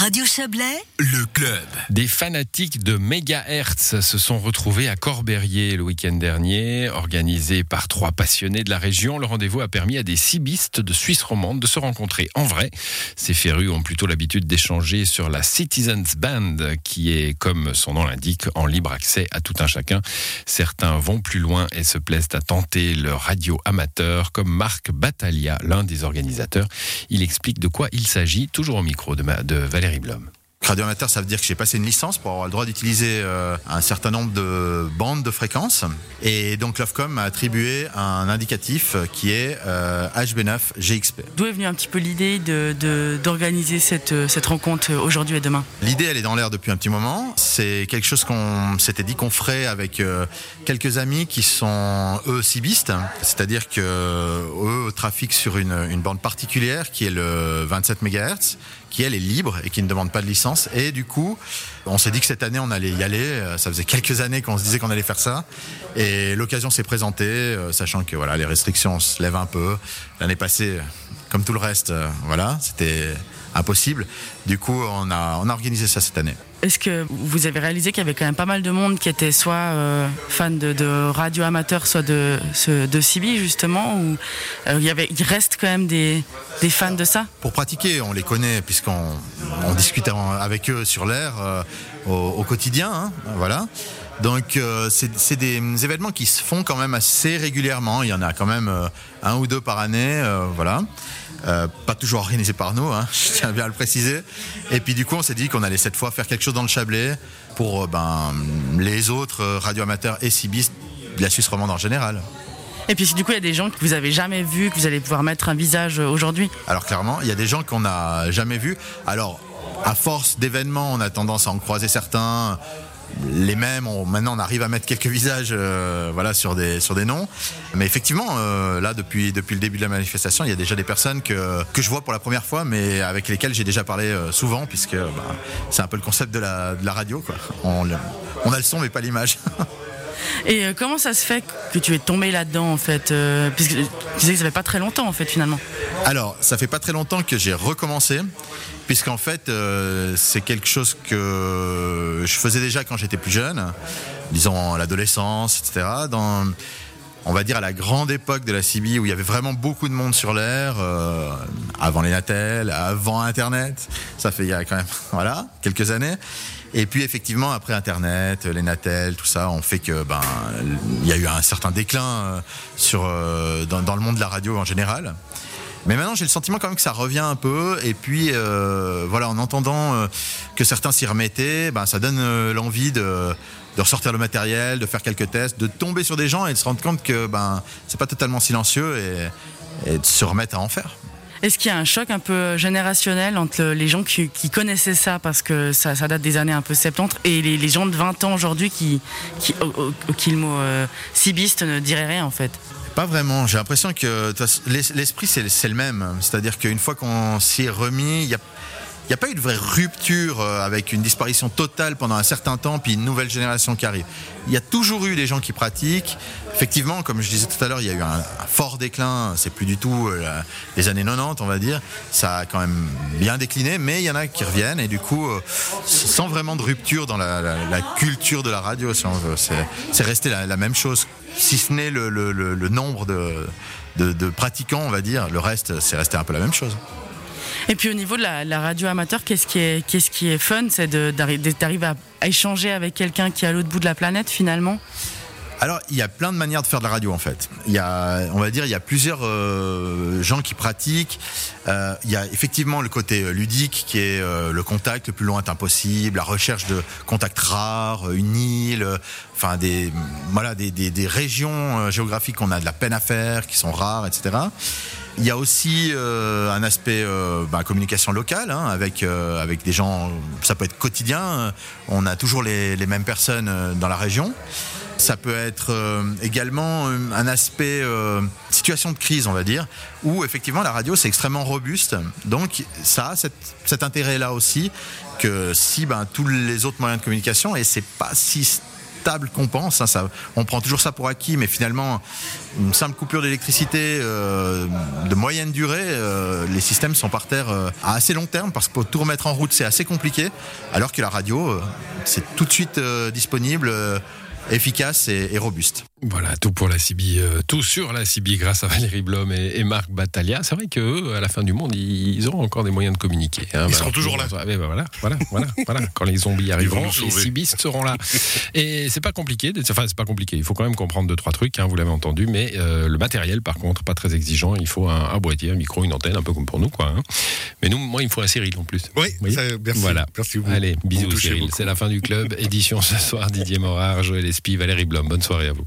Radio Chablais, le club. Des fanatiques de mégahertz se sont retrouvés à Corberrier le week-end dernier. Organisé par trois passionnés de la région, le rendez-vous a permis à des cibistes de Suisse romande de se rencontrer en vrai. Ces férus ont plutôt l'habitude d'échanger sur la Citizens Band, qui est, comme son nom l'indique, en libre accès à tout un chacun. Certains vont plus loin et se plaisent à tenter le radio amateur, comme Marc Battaglia, l'un des organisateurs. Il explique de quoi il s'agit, toujours au micro de, de Valérie Blom. Radio amateur, ça veut dire que j'ai passé une licence pour avoir le droit d'utiliser euh, un certain nombre de bandes de fréquences. Et donc l'OFCOM m'a attribué un indicatif qui est euh, HB9 GXP. D'où est venue un petit peu l'idée d'organiser de, cette, cette rencontre aujourd'hui et demain? L'idée, elle est dans l'air depuis un petit moment. C'est quelque chose qu'on s'était dit qu'on ferait avec euh, quelques amis qui sont eux cibistes. C'est-à-dire que eux trafiquent sur une, une bande particulière qui est le 27 MHz qui elle est libre et qui ne demande pas de licence. Et du coup, on s'est dit que cette année on allait y aller. Ça faisait quelques années qu'on se disait qu'on allait faire ça, et l'occasion s'est présentée, euh, sachant que voilà les restrictions se lèvent un peu. L'année passée, comme tout le reste, euh, voilà, c'était impossible. Du coup, on a, on a organisé ça cette année. Est-ce que vous avez réalisé qu'il y avait quand même pas mal de monde qui était soit euh, fan de, radio amateur, soit de, de CB justement, ou euh, il, y avait, il reste quand même des, des fans de ça? Pour pratiquer, on les connaît puisqu'on on discute avec eux sur l'air euh, au, quotidien, hein, voilà. Donc c'est des événements qui se font quand même assez régulièrement. Il y en a quand même un ou deux par année, voilà. Euh, pas toujours organisé par nous, hein, je tiens bien à le préciser. Et puis du coup, on s'est dit qu'on allait cette fois faire quelque chose dans le Chablais pour euh, ben, les autres euh, radioamateurs et cibistes de la Suisse romande en général. Et puis du coup, il y a des gens que vous avez jamais vus, que vous allez pouvoir mettre un visage aujourd'hui. Alors clairement, il y a des gens qu'on n'a jamais vus. Alors, à force d'événements, on a tendance à en croiser certains les mêmes. maintenant, on arrive à mettre quelques visages, euh, voilà, sur des sur des noms. Mais effectivement, euh, là, depuis depuis le début de la manifestation, il y a déjà des personnes que que je vois pour la première fois, mais avec lesquelles j'ai déjà parlé euh, souvent, puisque bah, c'est un peu le concept de la de la radio, quoi. On, on a le son, mais pas l'image. Et comment ça se fait que tu es tombé là-dedans en fait Puisque tu disais que ça fait pas très longtemps en fait finalement. Alors, ça fait pas très longtemps que j'ai recommencé puisqu'en fait euh, c'est quelque chose que je faisais déjà quand j'étais plus jeune, disons l'adolescence, etc. Dans, on va dire à la grande époque de la CB où il y avait vraiment beaucoup de monde sur l'air, euh, avant les Natel, avant Internet, ça fait il y a quand même voilà quelques années. Et puis effectivement après Internet, les Natel, tout ça, on fait que ben il y a eu un certain déclin euh, sur dans, dans, le monde de la radio en général. Mais maintenant, j'ai le sentiment quand même que ça revient un peu. Et puis, euh, voilà, en entendant euh, que certains s'y remettaient, ben, ça donne euh, l'envie de, de, ressortir le matériel, de faire quelques tests, de tomber sur des gens et de se rendre compte que ben, c'est pas totalement silencieux et, de se remettre à en faire. Est-ce qu'il y a un choc un peu générationnel entre les gens qui, qui connaissaient ça? Parce que ça, date des années un peu 70 et les, gens de 20 ans aujourd'hui qui, qui, qui, le mot cibiste ne dirait rien en fait pas vraiment. J'ai l'impression que l'esprit, c'est le même. C'est-à-dire qu'une fois qu'on s'y est remis, il n'y a, a, pas eu de vraie rupture euh, avec une disparition totale pendant un certain temps, puis une nouvelle génération qui arrive. Il y a toujours eu des gens qui pratiquent. Effectivement, comme je disais tout à l'heure, il y a eu un, fort déclin. C'est plus du tout euh, les années 90, on va dire. Ça a quand même bien décliné, mais il y en a qui reviennent. Et du coup, euh, sans vraiment de rupture dans la, culture de la radio, si on veut. C'est resté la même chose si ce n'est le, nombre de, pratiquants, on va dire. Le reste, c'est resté un peu la même chose. Et puis au niveau de la, radio amateur, qu'est-ce qui est, qu'est-ce qui est fun C'est d'arriver à, échanger avec quelqu'un qui est à l'autre bout de la planète finalement? Alors, il y a plein de manières de faire de la radio en fait. Il y a, on va dire, il y a plusieurs euh, gens qui pratiquent. Euh, il y a effectivement le côté euh, ludique qui est le contact le plus lointain possible, la recherche de contacts rares, une île, enfin des, voilà, des, des régions géographiques qu'on a de la peine à faire, qui sont rares, etc. Il y a aussi euh, un aspect euh, bah, communication locale hein, avec avec des gens. Ça peut être quotidien. On a toujours les, les mêmes personnes dans la région. Ça peut être euh, également euh, un aspect euh, situation de crise, on va dire, où effectivement la radio c'est extrêmement robuste. Donc ça a cet, intérêt-là aussi que si ben, tous les autres moyens de communication, et c'est pas si véritable compense. hein, on prend toujours ça pour acquis, mais finalement, une simple coupure d'électricité euh, de moyenne durée, euh, les systèmes sont par terre euh, à assez long terme parce que pour tout remettre en route, c'est assez compliqué. Alors que la radio, c'est tout de suite disponible, efficace et robuste. Voilà, tout pour la CB, euh, tout sur la CB grâce à Valérie Blom et, et Marc Battaglia. C'est vrai que eux, à la fin du monde, ils, ils auront encore des moyens de communiquer. hein. Ils seront toujours là. Ah, ben, voilà, voilà, voilà, voilà. Quand les zombies arriveront, les. CBistes seront là. Et c'est pas compliqué. Enfin, c'est pas compliqué. Il faut quand même comprendre deux trois trucs. hein, vous l'avez entendu, mais euh, le matériel, par contre, pas très exigeant. Il faut un, un boîtier, un micro, une antenne, un peu comme pour nous, quoi. hein. Mais nous, moi, il me faut un Cyril en plus. Oui, ça- merci. Voilà. Merci beaucoup. Allez, Vous bisous touchez Cyril. C'est la fin du club. Édition ce soir. Didier Morard, Joël Espy, Valérie Blom. Bonne soirée à vous.